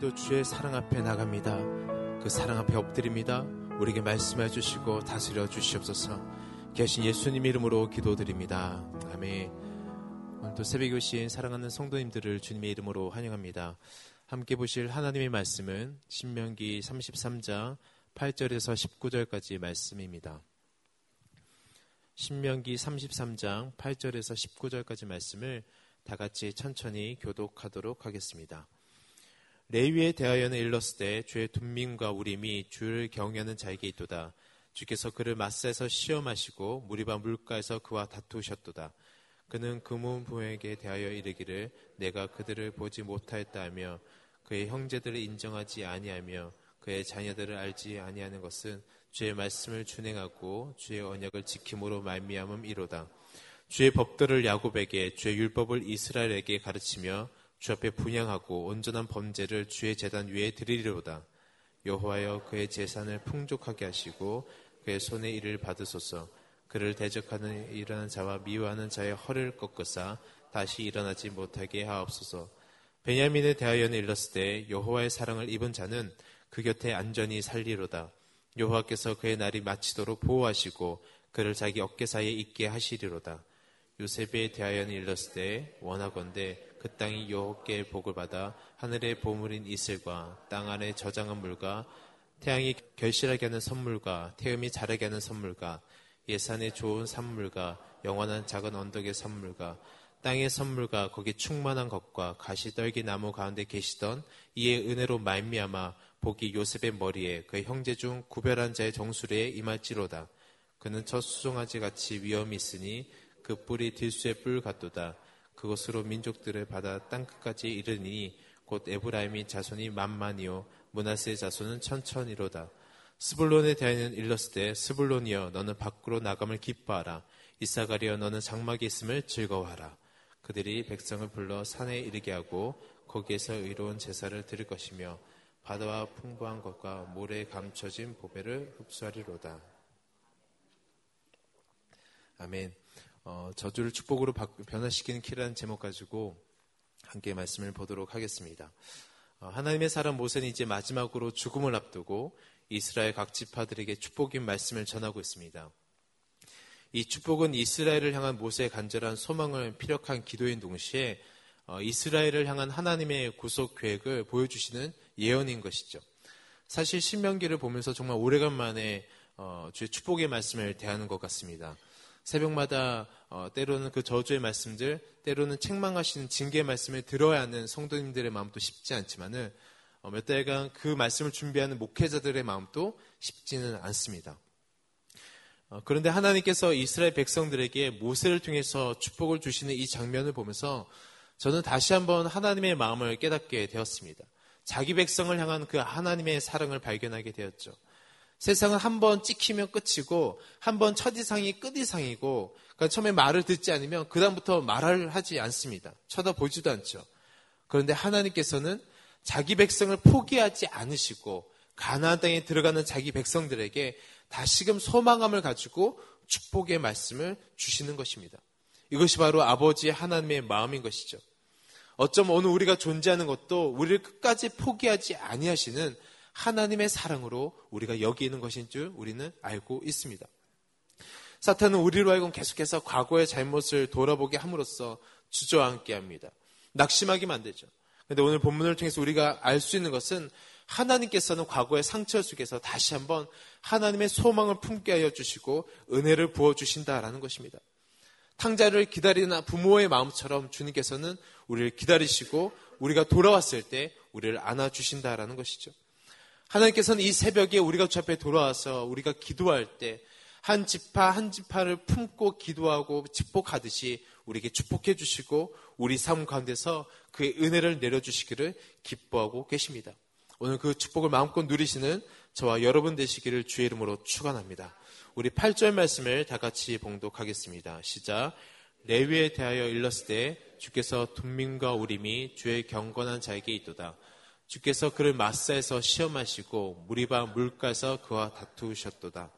오늘도 주의 사랑 앞에 나갑니다. 그 사랑 앞에 엎드립니다. 우리에게 말씀해 주시고 다스려 주시옵소서. 계신 예수님 이름으로 기도드립니다. 아멘. 오늘도 새벽 교신 사랑하는 성도님들을 주님의 이름으로 환영합니다. 함께 보실 하나님의 말씀은 신명기 33장 8절에서 19절까지 말씀입니다. 신명기 33장 8절에서 19절까지 말씀을 다 같이 천천히 교독하도록 하겠습니다. 레위에 대하여는 일렀을 때 주의 둔민과 우림이 주를 경외하는 자에게 있도다. 주께서 그를 마사에서 시험하시고 무리바 물가에서 그와 다투셨도다. 그는 금은 부에게 대하여 이르기를 내가 그들을 보지 못하였다 하며 그의 형제들을 인정하지 아니하며 그의 자녀들을 알지 아니하는 것은 주의 말씀을 준행하고 주의 언약을 지킴으로 말미암음이로다. 주의 법들을 야곱에게 주의 율법을 이스라엘에게 가르치며 주 앞에 분양하고 온전한 범죄를 주의 재단 위에 드리리로다. 여호와여 그의 재산을 풍족하게 하시고 그의 손에 일을 받으소서. 그를 대적하는 일하는 자와 미워하는 자의 허를 꺾으사 다시 일어나지 못하게 하옵소서. 베냐민에 대하여는 일렀을 때 여호와의 사랑을 입은 자는 그 곁에 안전히 살리로다. 여호와께서 그의 날이 마치도록 보호하시고 그를 자기 어깨 사이에 있게 하시리로다. 요셉에 대하여는 일렀을 때 원하건대 그 땅이 여호와께 복을 받아 하늘의 보물인 이슬과 땅 안에 저장한 물과 태양이 결실하게 하는 선물과 태음이 자라게 하는 선물과 예산의 좋은 산물과 영원한 작은 언덕의 선물과 땅의 선물과 거기 충만한 것과 가시 떨기 나무 가운데 계시던 이의 은혜로 말미암아 복이 요셉의 머리에 그 형제 중 구별한 자의 정수리에 임할지로다. 그는 첫 수송아지 같이 위험이 있으니 그 뿔이 들수의 뿔 같도다. 그것으로 민족들을 받아 땅 끝까지 이르니 곧 에브라임이 자손이 만만이요 문하세의 자손은 천천히로다. 스불론에 대하여는 일렀을 때 스불론이여 너는 밖으로 나감을 기뻐하라. 이사가리여 너는 장막에 있음을 즐거워하라. 그들이 백성을 불러 산에 이르게 하고 거기에서 의로운 제사를 드릴 것이며 바다와 풍부한 것과 모래에 감춰진 보배를 흡수하리로다. 아멘. 어, 저주를 축복으로 변화시키는 키라는 제목 가지고 함께 말씀을 보도록 하겠습니다. 어, 하나님의 사람 모세는 이제 마지막으로 죽음을 앞두고 이스라엘 각 지파들에게 축복인 말씀을 전하고 있습니다. 이 축복은 이스라엘을 향한 모세의 간절한 소망을 피력한 기도인 동시에 어, 이스라엘을 향한 하나님의 구속 계획을 보여주시는 예언인 것이죠. 사실 신명기를 보면서 정말 오래간만에 어, 주의 축복의 말씀을 대하는 것 같습니다. 새벽마다 어, 때로는 그 저주의 말씀들, 때로는 책망하시는 징계의 말씀을 들어야 하는 성도님들의 마음도 쉽지 않지만은 어, 몇 달간 그 말씀을 준비하는 목회자들의 마음도 쉽지는 않습니다. 어, 그런데 하나님께서 이스라엘 백성들에게 모세를 통해서 축복을 주시는 이 장면을 보면서 저는 다시 한번 하나님의 마음을 깨닫게 되었습니다. 자기 백성을 향한 그 하나님의 사랑을 발견하게 되었죠. 세상은 한 번 찍히면 끝이고 한 번 첫이상이 끝이상이고 그러니까 처음에 말을 듣지 않으면 그다음부터 말을 하지 않습니다. 쳐다보지도 않죠. 그런데 하나님께서는 자기 백성을 포기하지 않으시고 가나안 땅에 들어가는 자기 백성들에게 다시금 소망함을 가지고 축복의 말씀을 주시는 것입니다. 이것이 바로 아버지 하나님의 마음인 것이죠. 어쩜 오늘 우리가 존재하는 것도 우리를 끝까지 포기하지 아니하시는 하나님의 사랑으로 우리가 여기는 것인 줄 우리는 알고 있습니다. 사탄은 우리로 하여금 계속해서 과거의 잘못을 돌아보게 함으로써 주저앉게 합니다. 낙심하게 만들죠. 그런데 오늘 본문을 통해서 우리가 알 수 있는 것은 하나님께서는 과거의 상처 속에서 다시 한번 하나님의 소망을 품게 하여 주시고 은혜를 부어 주신다라는 것입니다. 탕자를 기다리는 부모의 마음처럼 주님께서는 우리를 기다리시고 우리가 돌아왔을 때 우리를 안아주신다라는 것이죠. 하나님께서는 이 새벽에 우리가 주 앞에 돌아와서 우리가 기도할 때 한 지파 한 지파를 품고 기도하고 축복하듯이 우리에게 축복해 주시고 우리 삶 가운데서 그의 은혜를 내려주시기를 기뻐하고 계십니다. 오늘 그 축복을 마음껏 누리시는 저와 여러분 되시기를 주의 이름으로 축원합니다. 우리 8절 말씀을 다 같이 봉독하겠습니다. 시작. 레위에 대하여 일렀을 때 주께서 둔민과 우림이 주의 경건한 자에게 있도다. 주께서 그를 마사에서 시험하시고 무리바 물가에서 그와 다투셨도다.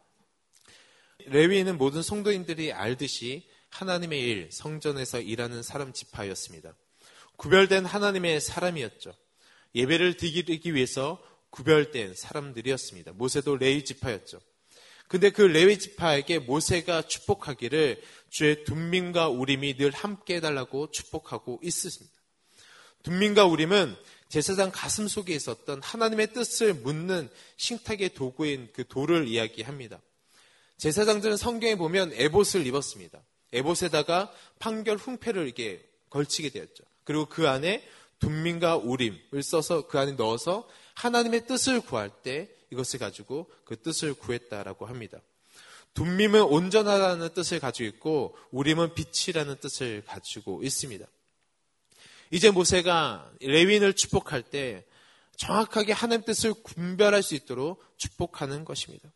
레위는 모든 성도인들이 알듯이 하나님의 일, 성전에서 일하는 사람 지파였습니다. 구별된 하나님의 사람이었죠. 예배를 드리기 위해서 구별된 사람들이었습니다. 모세도 레위 지파였죠. 근데 그 레위 지파에게 모세가 축복하기를 주의 둠민과 우림이 늘 함께 해달라고 축복하고 있습니다. 둠민과 우림은 제사장 가슴 속에 있었던 하나님의 뜻을 묻는 신탁의 도구인 그 돌을 이야기합니다. 제사장들은 성경에 보면 에봇을 입었습니다. 에봇에다가 판결 흉패를 이렇게 걸치게 되었죠. 그리고 그 안에 둠민과 우림을 써서 그 안에 넣어서 하나님의 뜻을 구할 때 이것을 가지고 그 뜻을 구했다라고 합니다. 둠밈은 온전하다는 뜻을 가지고 있고 우림은 빛이라는 뜻을 가지고 있습니다. 이제 모세가 레윈을 축복할 때 정확하게 하나님 뜻을 분별할 수 있도록 축복하는 것입니다.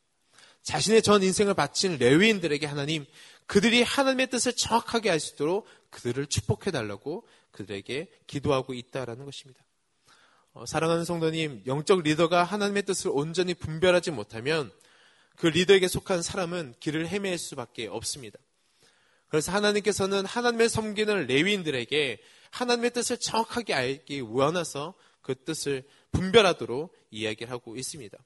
자신의 전 인생을 바친 레위인들에게 하나님 그들이 하나님의 뜻을 정확하게 알 수 있도록 그들을 축복해 달라고 그들에게 기도하고 있다라는 것입니다. 어, 사랑하는 성도님, 영적 리더가 하나님의 뜻을 온전히 분별하지 못하면 그 리더에게 속한 사람은 길을 헤맬 수밖에 없습니다. 그래서 하나님께서는 하나님의 섬기는 레위인들에게 하나님의 뜻을 정확하게 알기 원해서 그 뜻을 분별하도록 이야기를 하고 있습니다.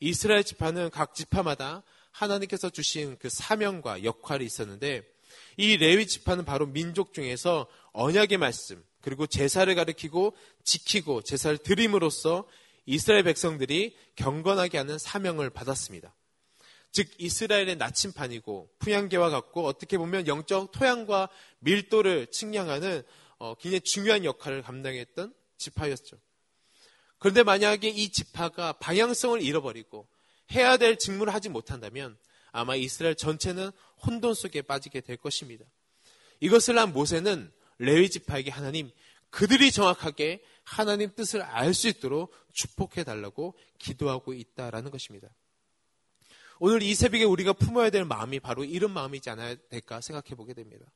이스라엘 지파는 각 지파마다 하나님께서 주신 그 사명과 역할이 있었는데 이 레위 지파는 바로 민족 중에서 언약의 말씀 그리고 제사를 가리키고 지키고 제사를 드림으로써 이스라엘 백성들이 경건하게 하는 사명을 받았습니다. 즉 이스라엘의 나침판이고 풍향계와 같고 어떻게 보면 영적 토양과 밀도를 측량하는 어, 굉장히 중요한 역할을 감당했던 지파였죠. 그런데 만약에 이 지파가 방향성을 잃어버리고 해야 될 직무를 하지 못한다면 아마 이스라엘 전체는 혼돈 속에 빠지게 될 것입니다. 이것을 한 모세는 레위 지파에게 하나님 그들이 정확하게 하나님 뜻을 알 수 있도록 축복해 달라고 기도하고 있다라는 것입니다. 오늘 이 새벽에 우리가 품어야 될 마음이 바로 이런 마음이지 않아야 될까 생각해 보게 됩니다.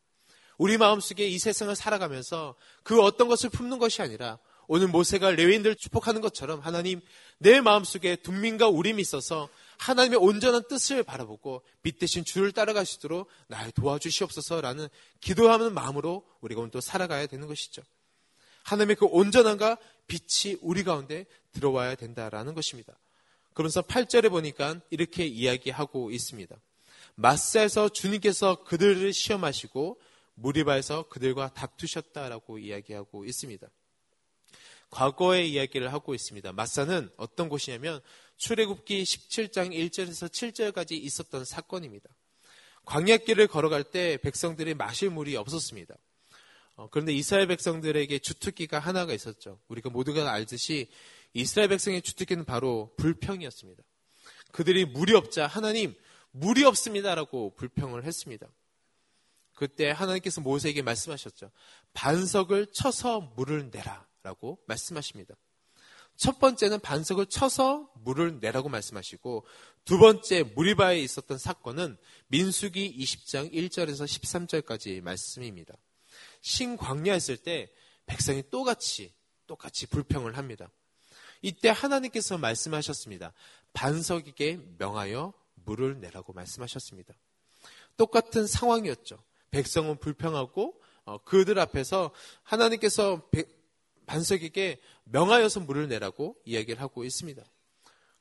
우리 마음속에 이 세상을 살아가면서 그 어떤 것을 품는 것이 아니라 오늘 모세가 레위인들 축복하는 것처럼 하나님 내 마음속에 둠민과 우림이 있어서 하나님의 온전한 뜻을 바라보고 빛 대신 주를 있도록 날 도와주시옵소서라는 기도하는 마음으로 우리가 오늘 또 살아가야 되는 것이죠. 하나님의 그 온전함과 빛이 우리 가운데 들어와야 된다라는 것입니다. 그러면서 8절에 보니까 이렇게 이야기하고 있습니다. 마사에서 주님께서 그들을 시험하시고 무리바에서 그들과 다투셨다라고 이야기하고 있습니다. 과거의 이야기를 하고 있습니다. 마사는 어떤 곳이냐면 출애굽기 17장 1절에서 7절까지 있었던 사건입니다. 광야길을 걸어갈 때 백성들이 마실 물이 없었습니다. 어, 그런데 이스라엘 백성들에게 주특기가 하나가 있었죠. 우리가 모두가 알듯이 이스라엘 백성의 주특기는 바로 불평이었습니다. 그들이 물이 없자 하나님 물이 없습니다라고 불평을 했습니다. 그때 하나님께서 모세에게 말씀하셨죠. 반석을 쳐서 물을 내라라고 말씀하십니다. 첫 번째는 반석을 쳐서 물을 내라고 말씀하시고 두 번째 무리바에 있었던 사건은 민수기 20장 1절에서 13절까지 말씀입니다. 신광야했을 때 백성이 똑같이 똑같이 불평을 합니다. 이때 하나님께서 말씀하셨습니다. 반석에게 명하여 물을 내라고 말씀하셨습니다. 똑같은 상황이었죠. 백성은 불평하고 어, 그들 앞에서 하나님께서 반석에게 명하여서 물을 내라고 이야기를 하고 있습니다.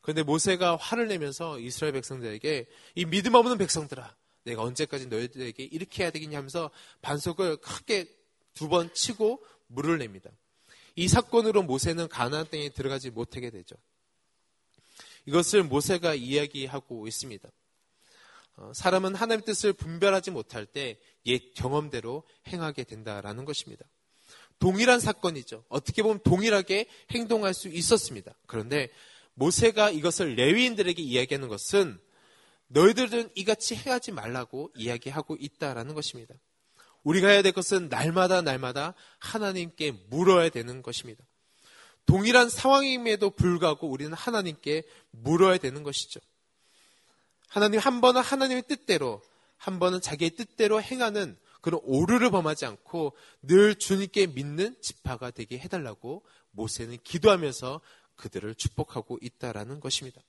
그런데 모세가 화를 내면서 이스라엘 백성들에게 이 믿음 없는 백성들아 내가 언제까지 너희들에게 이렇게 해야 되겠냐 하면서 반석을 크게 두 번 치고 물을 냅니다. 이 사건으로 모세는 가나안 땅에 들어가지 못하게 되죠. 이것을 모세가 이야기하고 있습니다. 어, 사람은 하나님의 뜻을 분별하지 못할 때 옛 경험대로 행하게 된다라는 것입니다. 동일한 사건이죠. 어떻게 보면 동일하게 행동할 수 있었습니다. 그런데 모세가 이것을 레위인들에게 이야기하는 것은 너희들은 이같이 행하지 말라고 이야기하고 있다라는 것입니다. 우리가 해야 될 것은 날마다 날마다 하나님께 물어야 되는 것입니다. 동일한 상황임에도 불구하고 우리는 하나님께 물어야 되는 것이죠. 하나님 한 번은 하나님의 뜻대로 한 번은 자기의 뜻대로 행하는 그런 오류를 범하지 않고 늘 주님께 믿는 지파가 되게 해달라고 모세는 기도하면서 그들을 축복하고 있다라는 것입니다.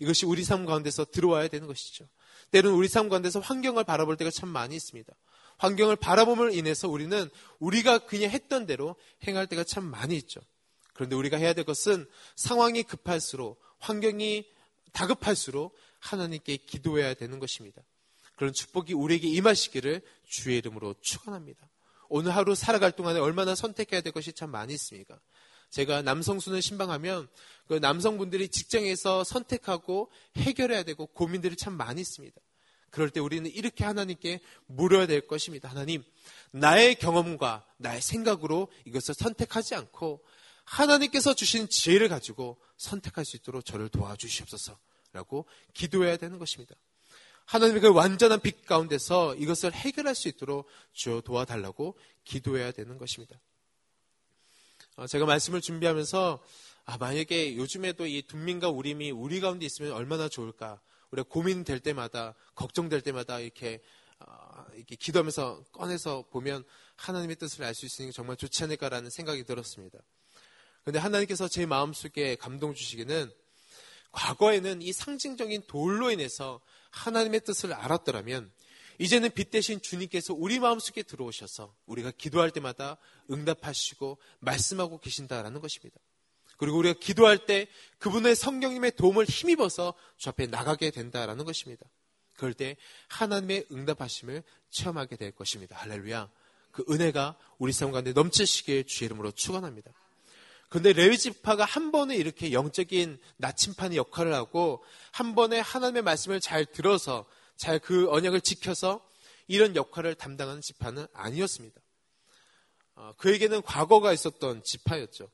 이것이 우리 삶 가운데서 들어와야 되는 것이죠. 때로는 우리 삶 가운데서 환경을 바라볼 때가 참 많이 있습니다. 환경을 바라봄을 인해서 우리는 우리가 그냥 했던 대로 행할 때가 참 많이 있죠. 그런데 우리가 해야 될 것은 상황이 급할수록 환경이 다급할수록 하나님께 기도해야 되는 것입니다. 그런 축복이 우리에게 임하시기를 주의 이름으로 축원합니다. 오늘 하루 살아갈 동안에 얼마나 선택해야 될 것이 참 많이 있습니까? 제가 남성수는 신방하면 그 남성분들이 직장에서 선택하고 해결해야 되고 고민들이 참 많이 있습니다. 그럴 때 우리는 이렇게 하나님께 물어야 될 것입니다. 하나님, 나의 경험과 나의 생각으로 이것을 선택하지 않고 하나님께서 주신 지혜를 가지고 선택할 수 있도록 저를 도와주시옵소서. 라고 기도해야 되는 것입니다. 하나님의 그 완전한 빛 가운데서 이것을 해결할 수 있도록 주어 도와달라고 기도해야 되는 것입니다. 어, 제가 말씀을 준비하면서 아, 만약에 요즘에도 이 둔민과 우림이 우리 가운데 있으면 얼마나 좋을까. 우리가 고민될 때마다, 걱정될 때마다 이렇게, 어, 이렇게 기도하면서 꺼내서 보면 하나님의 뜻을 알 수 있으니 정말 좋지 않을까라는 생각이 들었습니다. 그런데 하나님께서 제 마음속에 감동 주시기는 과거에는 이 상징적인 돌로 인해서 하나님의 뜻을 알았더라면 이제는 빛 대신 주님께서 우리 마음속에 들어오셔서 우리가 기도할 때마다 응답하시고 말씀하고 계신다라는 것입니다. 그리고 우리가 기도할 때 그분의 성령님의 도움을 힘입어서 주 앞에 나가게 된다라는 것입니다. 그럴 때 하나님의 응답하심을 체험하게 될 것입니다. 할렐루야. 그 은혜가 우리 삶 가운데 넘치시길 주의 이름으로 축원합니다. 그런데 레위 지파가 한 번에 이렇게 영적인 나침판의 역할을 하고 한 번에 하나님의 말씀을 잘 들어서 잘 그 언약을 지켜서 이런 역할을 담당하는 지파는 아니었습니다. 어, 그에게는 과거가 있었던 지파였죠.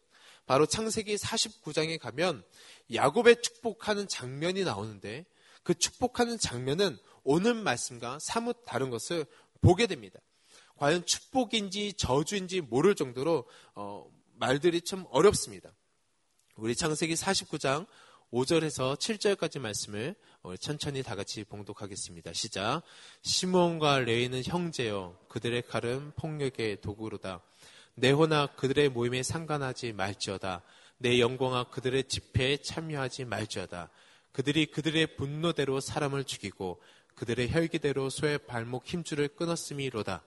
바로 창세기 49장에 가면 야곱의 축복하는 장면이 나오는데 그 축복하는 장면은 오는 말씀과 사뭇 다른 것을 보게 됩니다. 과연 축복인지 저주인지 모를 정도로 어, 말들이 참 어렵습니다. 우리 창세기 49장 5절에서 7절까지 말씀을 천천히 다 같이 봉독하겠습니다. 시작. 시몬과 레이는 형제여 그들의 칼은 폭력의 도구로다. 내 호나 그들의 모임에 상관하지 말지어다. 내 영광아 그들의 집회에 참여하지 말지어다. 그들이 그들의 분노대로 사람을 죽이고 그들의 혈기대로 소의 발목 힘줄을 끊었음이로다.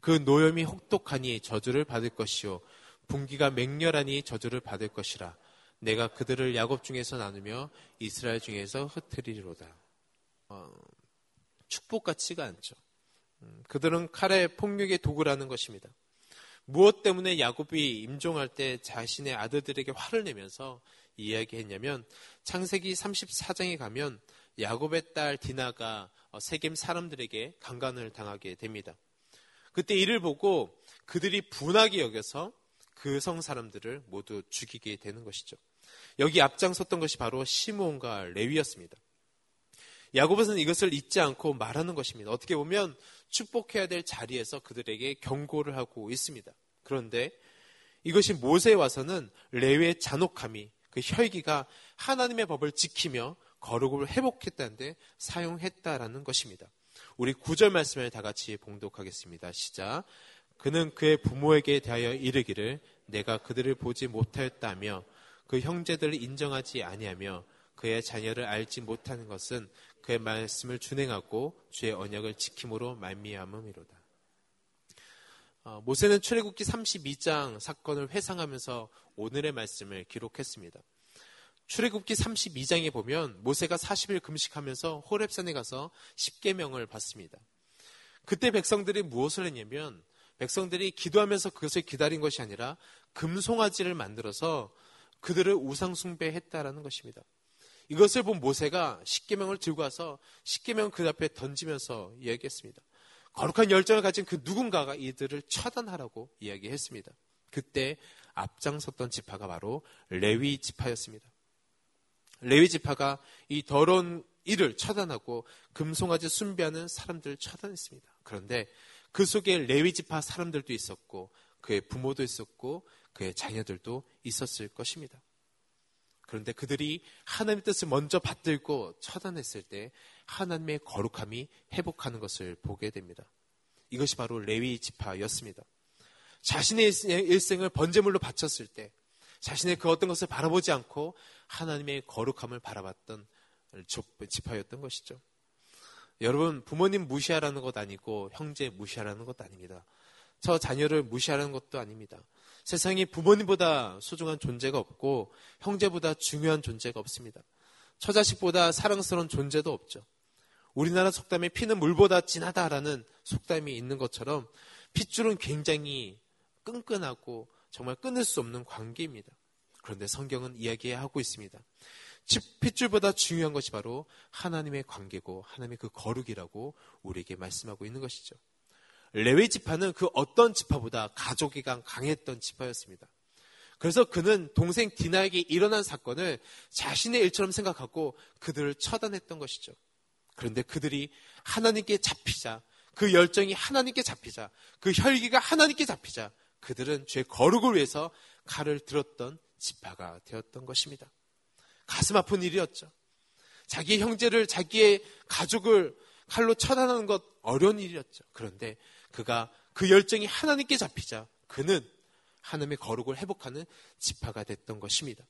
그 노염이 혹독하니 저주를 받을 것이요 분기가 맹렬하니 저주를 받을 것이라. 내가 그들을 야곱 중에서 나누며 이스라엘 중에서 흩트리로다. 어, 축복 같지가 않죠. 음, 그들은 칼의 폭력의 도구라는 것입니다. 무엇 때문에 야곱이 임종할 때 자신의 아들들에게 화를 내면서 이야기했냐면 창세기 34장에 가면 야곱의 딸 디나가 어, 세겜 사람들에게 강간을 당하게 됩니다. 그때 이를 보고 그들이 분하게 여겨서 그 성 사람들을 모두 죽이게 되는 것이죠. 여기 앞장섰던 것이 바로 시몬과 레위였습니다. 야곱은 이것을 잊지 않고 말하는 것입니다. 어떻게 보면 축복해야 될 자리에서 그들에게 경고를 하고 있습니다. 그런데 이것이 모세에 와서는 레위의 잔혹함이 그 혈기가 하나님의 법을 지키며 거룩을 회복했다는데 사용했다라는 것입니다. 우리 구절 말씀을 다 같이 봉독하겠습니다. 시작. 그는 그의 부모에게 대하여 이르기를 내가 그들을 보지 못하였다며 그 형제들을 인정하지 아니하며 그의 자녀를 알지 못하는 것은 그의 말씀을 준행하고 주의 언약을 지킴으로 말미암음이로다. 어, 모세는 출애굽기 32장 사건을 회상하면서 오늘의 말씀을 기록했습니다. 출애굽기 32장에 보면 모세가 40일 금식하면서 호렙산에 가서 10계명을 받습니다. 그때 백성들이 무엇을 했냐면 백성들이 기도하면서 그것을 기다린 것이 아니라 금송아지를 만들어서 그들을 우상숭배했다라는 것입니다. 이것을 본 모세가 십계명을 들고 와서 십계명 그 앞에 던지면서 이야기했습니다. 거룩한 열정을 가진 그 누군가가 이들을 처단하라고 이야기했습니다. 그때 앞장섰던 지파가 바로 레위 지파였습니다. 레위 지파가 이 더러운 일을 처단하고 금송아지 숭배하는 사람들을 처단했습니다. 그런데 그 속에 레위 지파 사람들도 있었고 그의 부모도 있었고 그의 자녀들도 있었을 것입니다. 그런데 그들이 하나님의 뜻을 먼저 받들고 처단했을 때 하나님의 거룩함이 회복하는 것을 보게 됩니다. 이것이 바로 레위 지파였습니다. 자신의 일생을 번제물로 바쳤을 때 자신의 그 어떤 것을 바라보지 않고 하나님의 거룩함을 바라봤던 지파였던 것이죠. 여러분, 부모님 무시하라는 것 아니고 형제 무시하라는 것도 아닙니다. 저 자녀를 무시하라는 것도 아닙니다. 세상에 부모님보다 소중한 존재가 없고 형제보다 중요한 존재가 없습니다. 처자식보다 사랑스러운 존재도 없죠. 우리나라 속담에 피는 물보다 진하다라는 속담이 있는 것처럼 핏줄은 굉장히 끈끈하고 정말 끊을 수 없는 관계입니다. 그런데 성경은 이야기하고 있습니다. 핏줄보다 중요한 것이 바로 하나님의 관계고 하나님의 그 거룩이라고 우리에게 말씀하고 있는 것이죠. 레위 지파는 그 어떤 지파보다 가족이 강했던 지파였습니다. 그래서 그는 동생 디나에게 일어난 사건을 자신의 일처럼 생각하고 그들을 처단했던 것이죠. 그런데 그들이 하나님께 잡히자, 그 열정이 하나님께 잡히자, 그 혈기가 하나님께 잡히자, 그들은 죄 거룩을 위해서 칼을 들었던 지파가 되었던 것입니다. 가슴 아픈 일이었죠. 자기 형제를, 자기의 가족을 칼로 처단하는 것 어려운 일이었죠. 그런데 그가 그 열정이 하나님께 잡히자 그는 하나님의 거룩을 회복하는 지파가 됐던 것입니다.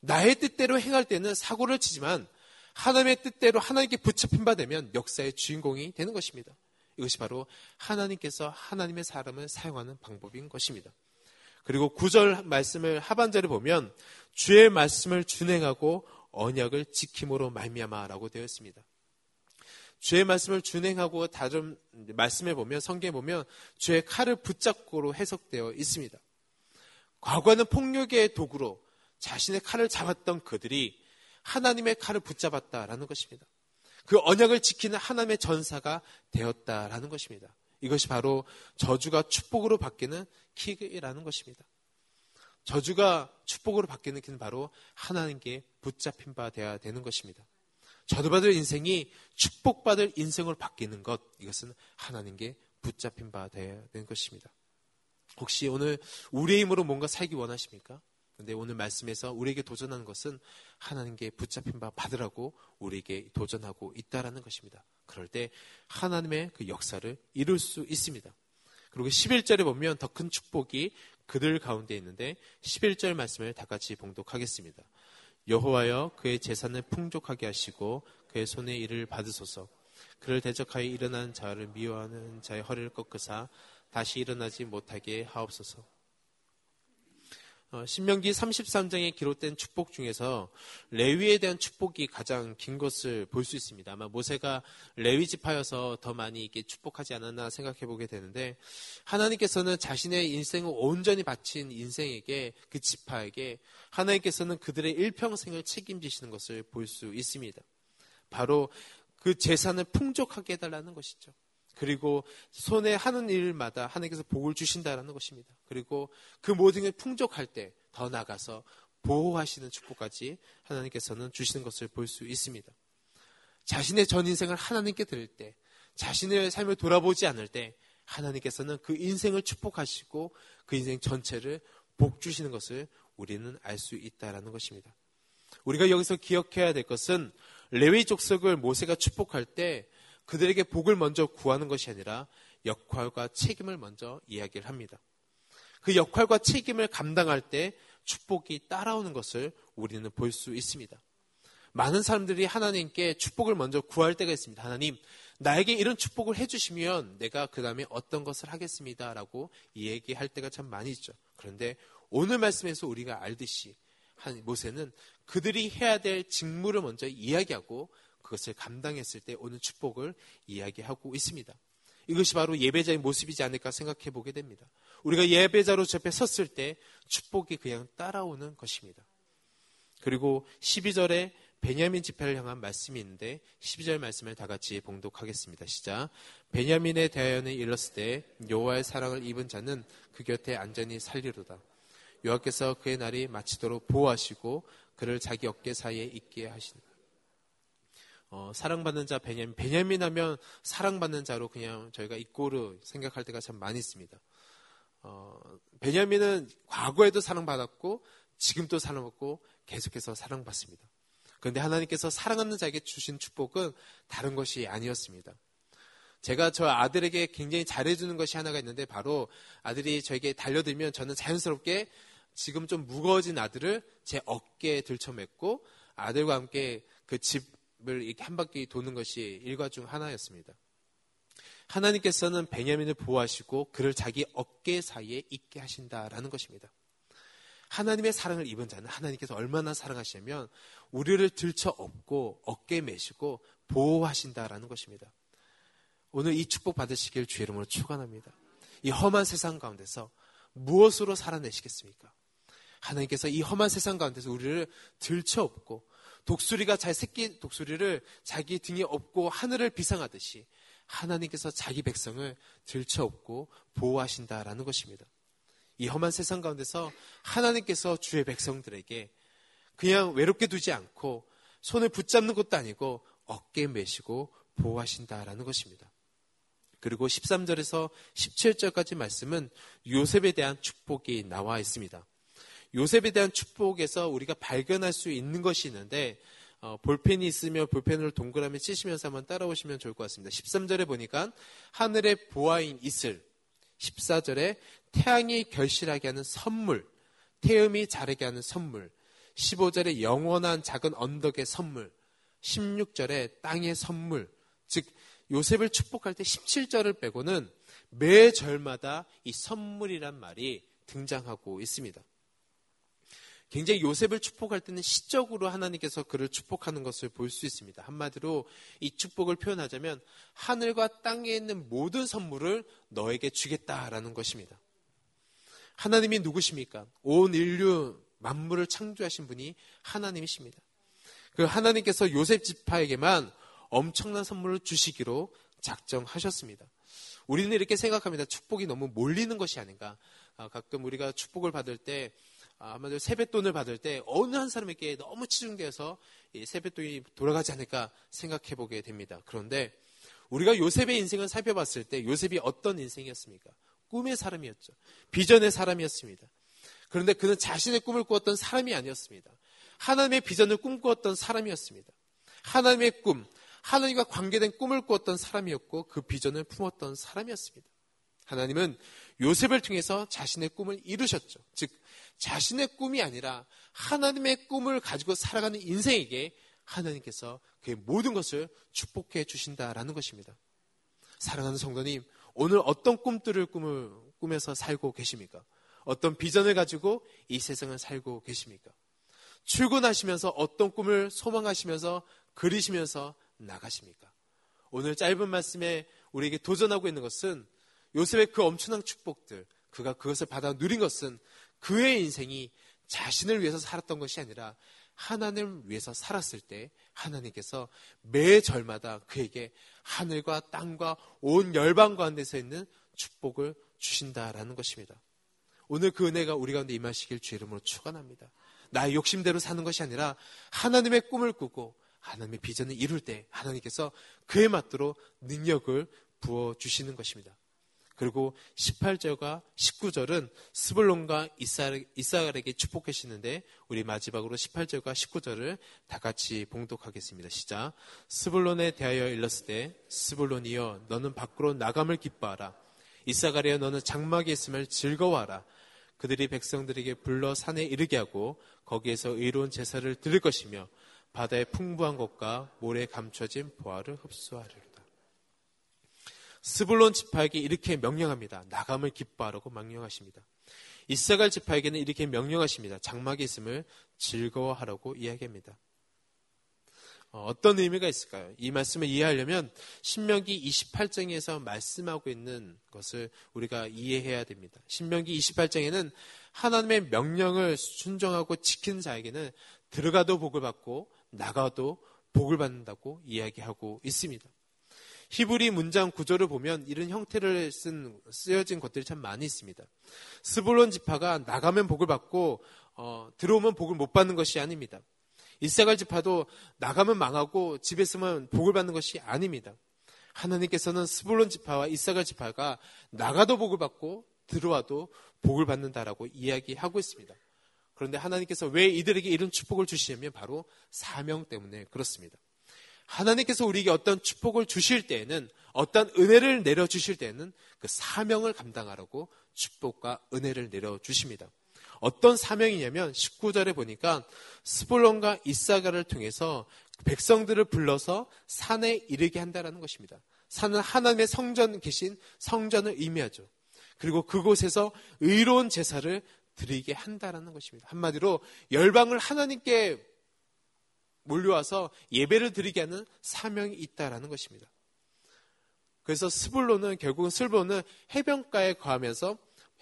나의 뜻대로 행할 때는 사고를 치지만 하나님의 뜻대로 하나님께 붙잡힌 바 되면 역사의 주인공이 되는 것입니다. 이것이 바로 하나님께서 하나님의 사람을 사용하는 방법인 것입니다. 그리고 구절 말씀을 하반절에 보면 주의 말씀을 준행하고 언약을 지킴으로 말미암아라고 되어 있습니다. 주의 말씀을 준행하고 다른 말씀에 보면 성경에 보면 주의 칼을 붙잡고로 해석되어 있습니다. 과거에는 폭력의 도구로 자신의 칼을 잡았던 그들이 하나님의 칼을 붙잡았다라는 것입니다. 그 언약을 지키는 하나님의 전사가 되었다라는 것입니다. 이것이 바로 저주가 축복으로 바뀌는 키라는 것입니다. 저주가 축복으로 바뀌는 키는 바로 하나님께 붙잡힌 바 되어야 되는 것입니다. 저주받을 인생이 축복받을 인생으로 바뀌는 것, 이것은 하나님께 붙잡힌 바 되어야 되는 것입니다. 혹시 오늘 우리의 힘으로 뭔가 살기 원하십니까? 근데 오늘 말씀에서 우리에게 도전하는 것은 하나님께 붙잡힌 바 받으라고 우리에게 도전하고 있다라는 것입니다. 그럴 때 하나님의 그 역사를 이룰 수 있습니다. 그리고 11절에 보면 더 큰 축복이 그들 가운데 있는데 11절 말씀을 다 같이 봉독하겠습니다. 여호와여 그의 재산을 풍족하게 하시고 그의 손에 일을 받으소서. 그를 대적하여 일어난 자를 미워하는 자의 허리를 꺾으사 다시 일어나지 못하게 하옵소서. 어, 신명기 33장에 기록된 축복 중에서 레위에 대한 축복이 가장 긴 것을 볼 수 있습니다. 아마 모세가 레위 지파여서 더 많이 이게 축복하지 않았나 생각해 보게 되는데 하나님께서는 자신의 인생을 온전히 바친 인생에게 그 지파에게 하나님께서는 그들의 일평생을 책임지시는 것을 볼 수 있습니다. 바로 그 재산을 풍족하게 해달라는 것이죠. 그리고 손에 하는 일마다 하나님께서 복을 주신다라는 것입니다. 그리고 그 모든 게 풍족할 때 더 나가서 보호하시는 축복까지 하나님께서는 주시는 것을 볼 수 있습니다. 자신의 전 인생을 하나님께 드릴 때, 자신의 삶을 돌아보지 않을 때, 하나님께서는 그 인생을 축복하시고 그 인생 전체를 복 주시는 것을 우리는 알 수 있다라는 것입니다. 우리가 여기서 기억해야 될 것은 레위 족속을 모세가 축복할 때 그들에게 복을 먼저 구하는 것이 아니라 역할과 책임을 먼저 이야기를 합니다. 그 역할과 책임을 감당할 때 축복이 따라오는 것을 우리는 볼 수 있습니다. 많은 사람들이 하나님께 축복을 먼저 구할 때가 있습니다. 하나님, 나에게 이런 축복을 해주시면 내가 그 다음에 어떤 것을 하겠습니다. 라고 얘기할 때가 참 많이 있죠. 그런데 오늘 말씀에서 우리가 알듯이 모세는 그들이 해야 될 직무를 먼저 이야기하고 그것을 감당했을 때 오는 축복을 이야기하고 있습니다. 이것이 바로 예배자의 모습이지 않을까 생각해 보게 됩니다. 우리가 예배자로 접해 섰을 때 축복이 그냥 따라오는 것입니다. 그리고 12절에 베냐민 지파를 향한 말씀이 있는데 12절 말씀을 다 같이 봉독하겠습니다. 시작. 베냐민의 대하여는 일렀을 때 여호와의 사랑을 입은 자는 그 곁에 안전히 살리로다. 여호와께서 그의 날이 마치도록 보호하시고 그를 자기 어깨 사이에 있게 하신다. 어, 사랑받는 자 베냐민. 베냐민 하면 사랑받는 자로 그냥 저희가 이꼬르 생각할 때가 참 많이 있습니다. 어, 베냐민은 과거에도 사랑받았고 지금도 사랑받고 계속해서 사랑받습니다. 그런데 하나님께서 사랑하는 자에게 주신 축복은 다른 것이 아니었습니다. 제가 저 아들에게 굉장히 잘해주는 것이 하나가 있는데 바로 아들이 저에게 달려들면 저는 자연스럽게 지금 좀 무거워진 아들을 제 어깨에 들쳐맸고 아들과 함께 그집 을 이렇게 한 바퀴 도는 것이 일과 중 하나였습니다. 하나님께서는 베냐민을 보호하시고 그를 자기 어깨 사이에 있게 하신다라는 것입니다. 하나님의 사랑을 입은 자는 하나님께서 얼마나 사랑하시냐면 우리를 들쳐 업고 어깨 매시고 보호하신다라는 것입니다. 오늘 이 축복 받으시길 주의 이름으로 축원합니다. 이 험한 세상 가운데서 무엇으로 살아내시겠습니까? 하나님께서 이 험한 세상 가운데서 우리를 들쳐 업고 독수리가 잘 새끼 독수리를 자기 등에 업고 하늘을 비상하듯이 하나님께서 자기 백성을 들쳐 업고 보호하신다라는 것입니다. 이 험한 세상 가운데서 하나님께서 주의 백성들에게 그냥 외롭게 두지 않고 손을 붙잡는 것도 아니고 어깨 매시고 보호하신다라는 것입니다. 그리고 13절에서 17절까지 말씀은 요셉에 대한 축복이 나와 있습니다. 요셉에 대한 축복에서 우리가 발견할 수 있는 것이 있는데 어, 볼펜이 있으면 볼펜으로 동그라미 치시면서 한번 따라오시면 좋을 것 같습니다. 13절에 보니까 하늘의 보아인 이슬, 14절에 태양이 결실하게 하는 선물, 태음이 자르게 하는 선물, 15절에 영원한 작은 언덕의 선물, 16절에 땅의 선물, 즉 요셉을 축복할 때 17절을 빼고는 매 절마다 이 선물이란 말이 등장하고 있습니다. 굉장히 요셉을 축복할 때는 시적으로 하나님께서 그를 축복하는 것을 볼 수 있습니다. 한마디로 이 축복을 표현하자면 하늘과 땅에 있는 모든 선물을 너에게 주겠다라는 것입니다. 하나님이 누구십니까? 온 인류 만물을 창조하신 분이 하나님이십니다. 그 하나님께서 요셉 지파에게만 엄청난 선물을 주시기로 작정하셨습니다. 우리는 이렇게 생각합니다. 축복이 너무 몰리는 것이 아닌가. 아, 가끔 우리가 축복을 받을 때 아, 아마도 세뱃돈을 받을 때 어느 한 사람에게 너무 치중돼서 세뱃돈이 돌아가지 않을까 생각해 보게 됩니다. 그런데 우리가 요셉의 인생을 살펴봤을 때 요셉이 어떤 인생이었습니까? 꿈의 사람이었죠. 비전의 사람이었습니다. 그런데 그는 자신의 꿈을 꾸었던 사람이 아니었습니다. 하나님의 비전을 꿈꾸었던 사람이었습니다. 하나님의 꿈, 하나님과 관계된 꿈을 꾸었던 사람이었고 그 비전을 품었던 사람이었습니다. 하나님은 요셉을 통해서 자신의 꿈을 이루셨죠. 즉 자신의 꿈이 아니라 하나님의 꿈을 가지고 살아가는 인생에게 하나님께서 그의 모든 것을 축복해 주신다라는 것입니다. 사랑하는 성도님, 오늘 어떤 꿈들을 꿈을 꾸면서 살고 계십니까? 어떤 비전을 가지고 이 세상을 살고 계십니까? 출근하시면서 어떤 꿈을 소망하시면서 그리시면서 나가십니까? 오늘 짧은 말씀에 우리에게 도전하고 있는 것은 요셉의 그 엄청난 축복들, 그가 그것을 받아 누린 것은 그의 인생이 자신을 위해서 살았던 것이 아니라 하나님을 위해서 살았을 때 하나님께서 매 절마다 그에게 하늘과 땅과 온 열방 가운데서 있는 축복을 주신다라는 것입니다. 오늘 그 은혜가 우리 가운데 임하시길 주 이름으로 축원합니다. 나의 욕심대로 사는 것이 아니라 하나님의 꿈을 꾸고 하나님의 비전을 이룰 때 하나님께서 그에 맞도록 능력을 부어 주시는 것입니다. 그리고 18절과 19절은 스불론과 이사갈에게 축복하시는데 우리 마지막으로 18절과 19절을 다 같이 봉독하겠습니다. 시작. 스불론에 대하여 일렀을 때 스불론이여 너는 밖으로 나감을 기뻐하라. 이사갈이여 너는 장막에 있음을 즐거워하라. 그들이 백성들에게 불러 산에 이르게 하고 거기에서 의로운 제사를 드릴 것이며 바다의 풍부한 것과 모래 감춰진 보화를 흡수하리라. 스불론 지파에게 이렇게 명령합니다. 나감을 기뻐하라고 명령하십니다. 이사갈 지파에게는 이렇게 명령하십니다. 장막에 있음을 즐거워하라고 이야기합니다. 어, 어떤 의미가 있을까요? 이 말씀을 이해하려면 신명기 28장에서 말씀하고 있는 것을 우리가 이해해야 됩니다. 신명기 28장에는 하나님의 명령을 순종하고 지키는 자에게는 들어가도 복을 받고 나가도 복을 받는다고 이야기하고 있습니다. 히브리 문장 구조를 보면 이런 형태를 쓴 쓰여진 것들이 참 많이 있습니다. 스불론 지파가 나가면 복을 받고 어, 들어오면 복을 못 받는 것이 아닙니다. 이사갈 지파도 나가면 망하고 집에 있으면 복을 받는 것이 아닙니다. 하나님께서는 스불론 지파와 이사갈 지파가 나가도 복을 받고 들어와도 복을 받는다라고 이야기하고 있습니다. 그런데 하나님께서 왜 이들에게 이런 축복을 주시냐면 바로 사명 때문에 그렇습니다. 하나님께서 우리에게 어떤 축복을 주실 때에는 어떤 은혜를 내려 주실 때에는 그 사명을 감당하라고 축복과 은혜를 내려 주십니다. 어떤 사명이냐면 19절에 보니까 스볼론과 이사가를 통해서 백성들을 불러서 산에 이르게 한다라는 것입니다. 사는 하나님의 성전 계신 성전을 의미하죠. 그리고 그곳에서 의로운 제사를 드리게 한다라는 것입니다. 한마디로 열방을 하나님께 몰려와서 예배를 드리게 하는 사명이 있다라는 것입니다. 그래서 스불로는 결국은 스불로는 해변가에 거하면서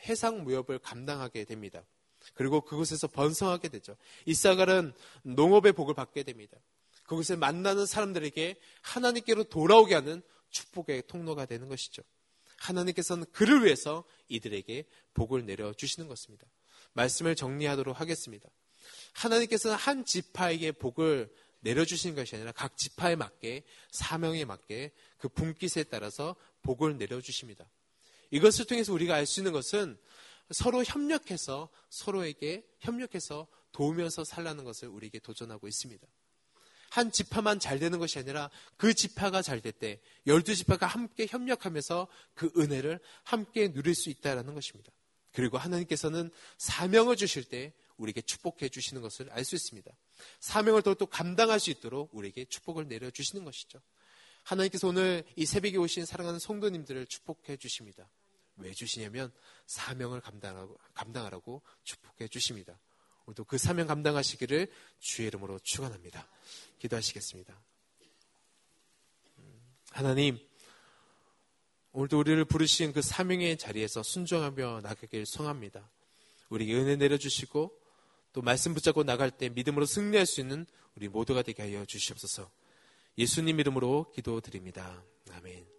해상 무역을 감당하게 됩니다. 그리고 그곳에서 번성하게 되죠. 이사갈은 농업의 복을 받게 됩니다. 그곳에 만나는 사람들에게 하나님께로 돌아오게 하는 축복의 통로가 되는 것이죠. 하나님께서는 그를 위해서 이들에게 복을 내려 주시는 것입니다. 말씀을 정리하도록 하겠습니다. 하나님께서는 한 지파에게 복을 내려주시는 것이 아니라 각 지파에 맞게 사명에 맞게 그 분깃에 따라서 복을 내려주십니다. 이것을 통해서 우리가 알 수 있는 것은 서로 협력해서 서로에게 협력해서 도우면서 살라는 것을 우리에게 도전하고 있습니다. 한 지파만 잘 되는 것이 아니라 그 지파가 잘 될 때 열두 지파가 함께 협력하면서 그 은혜를 함께 누릴 수 있다라는 것입니다. 그리고 하나님께서는 사명을 주실 때 우리에게 축복해 주시는 것을 알 수 있습니다. 사명을 더또 감당할 수 있도록 우리에게 축복을 내려 주시는 것이죠. 하나님께서 오늘 이 새벽에 오신 사랑하는 성도님들을 축복해 주십니다. 왜 주시냐면 사명을 감당하고, 감당하라고 축복해 주십니다. 오늘도 그 사명 감당하시기를 주의 이름으로 축원합니다. 기도하시겠습니다. 음, 하나님, 오늘도 우리를 부르신 그 사명의 자리에서 순종하며 나가길 성합니다. 우리에게 은혜 내려주시고 또 말씀 붙잡고 나갈 때 믿음으로 승리할 수 있는 우리 모두가 되게 하여 주시옵소서. 예수님 이름으로 기도드립니다. 아멘.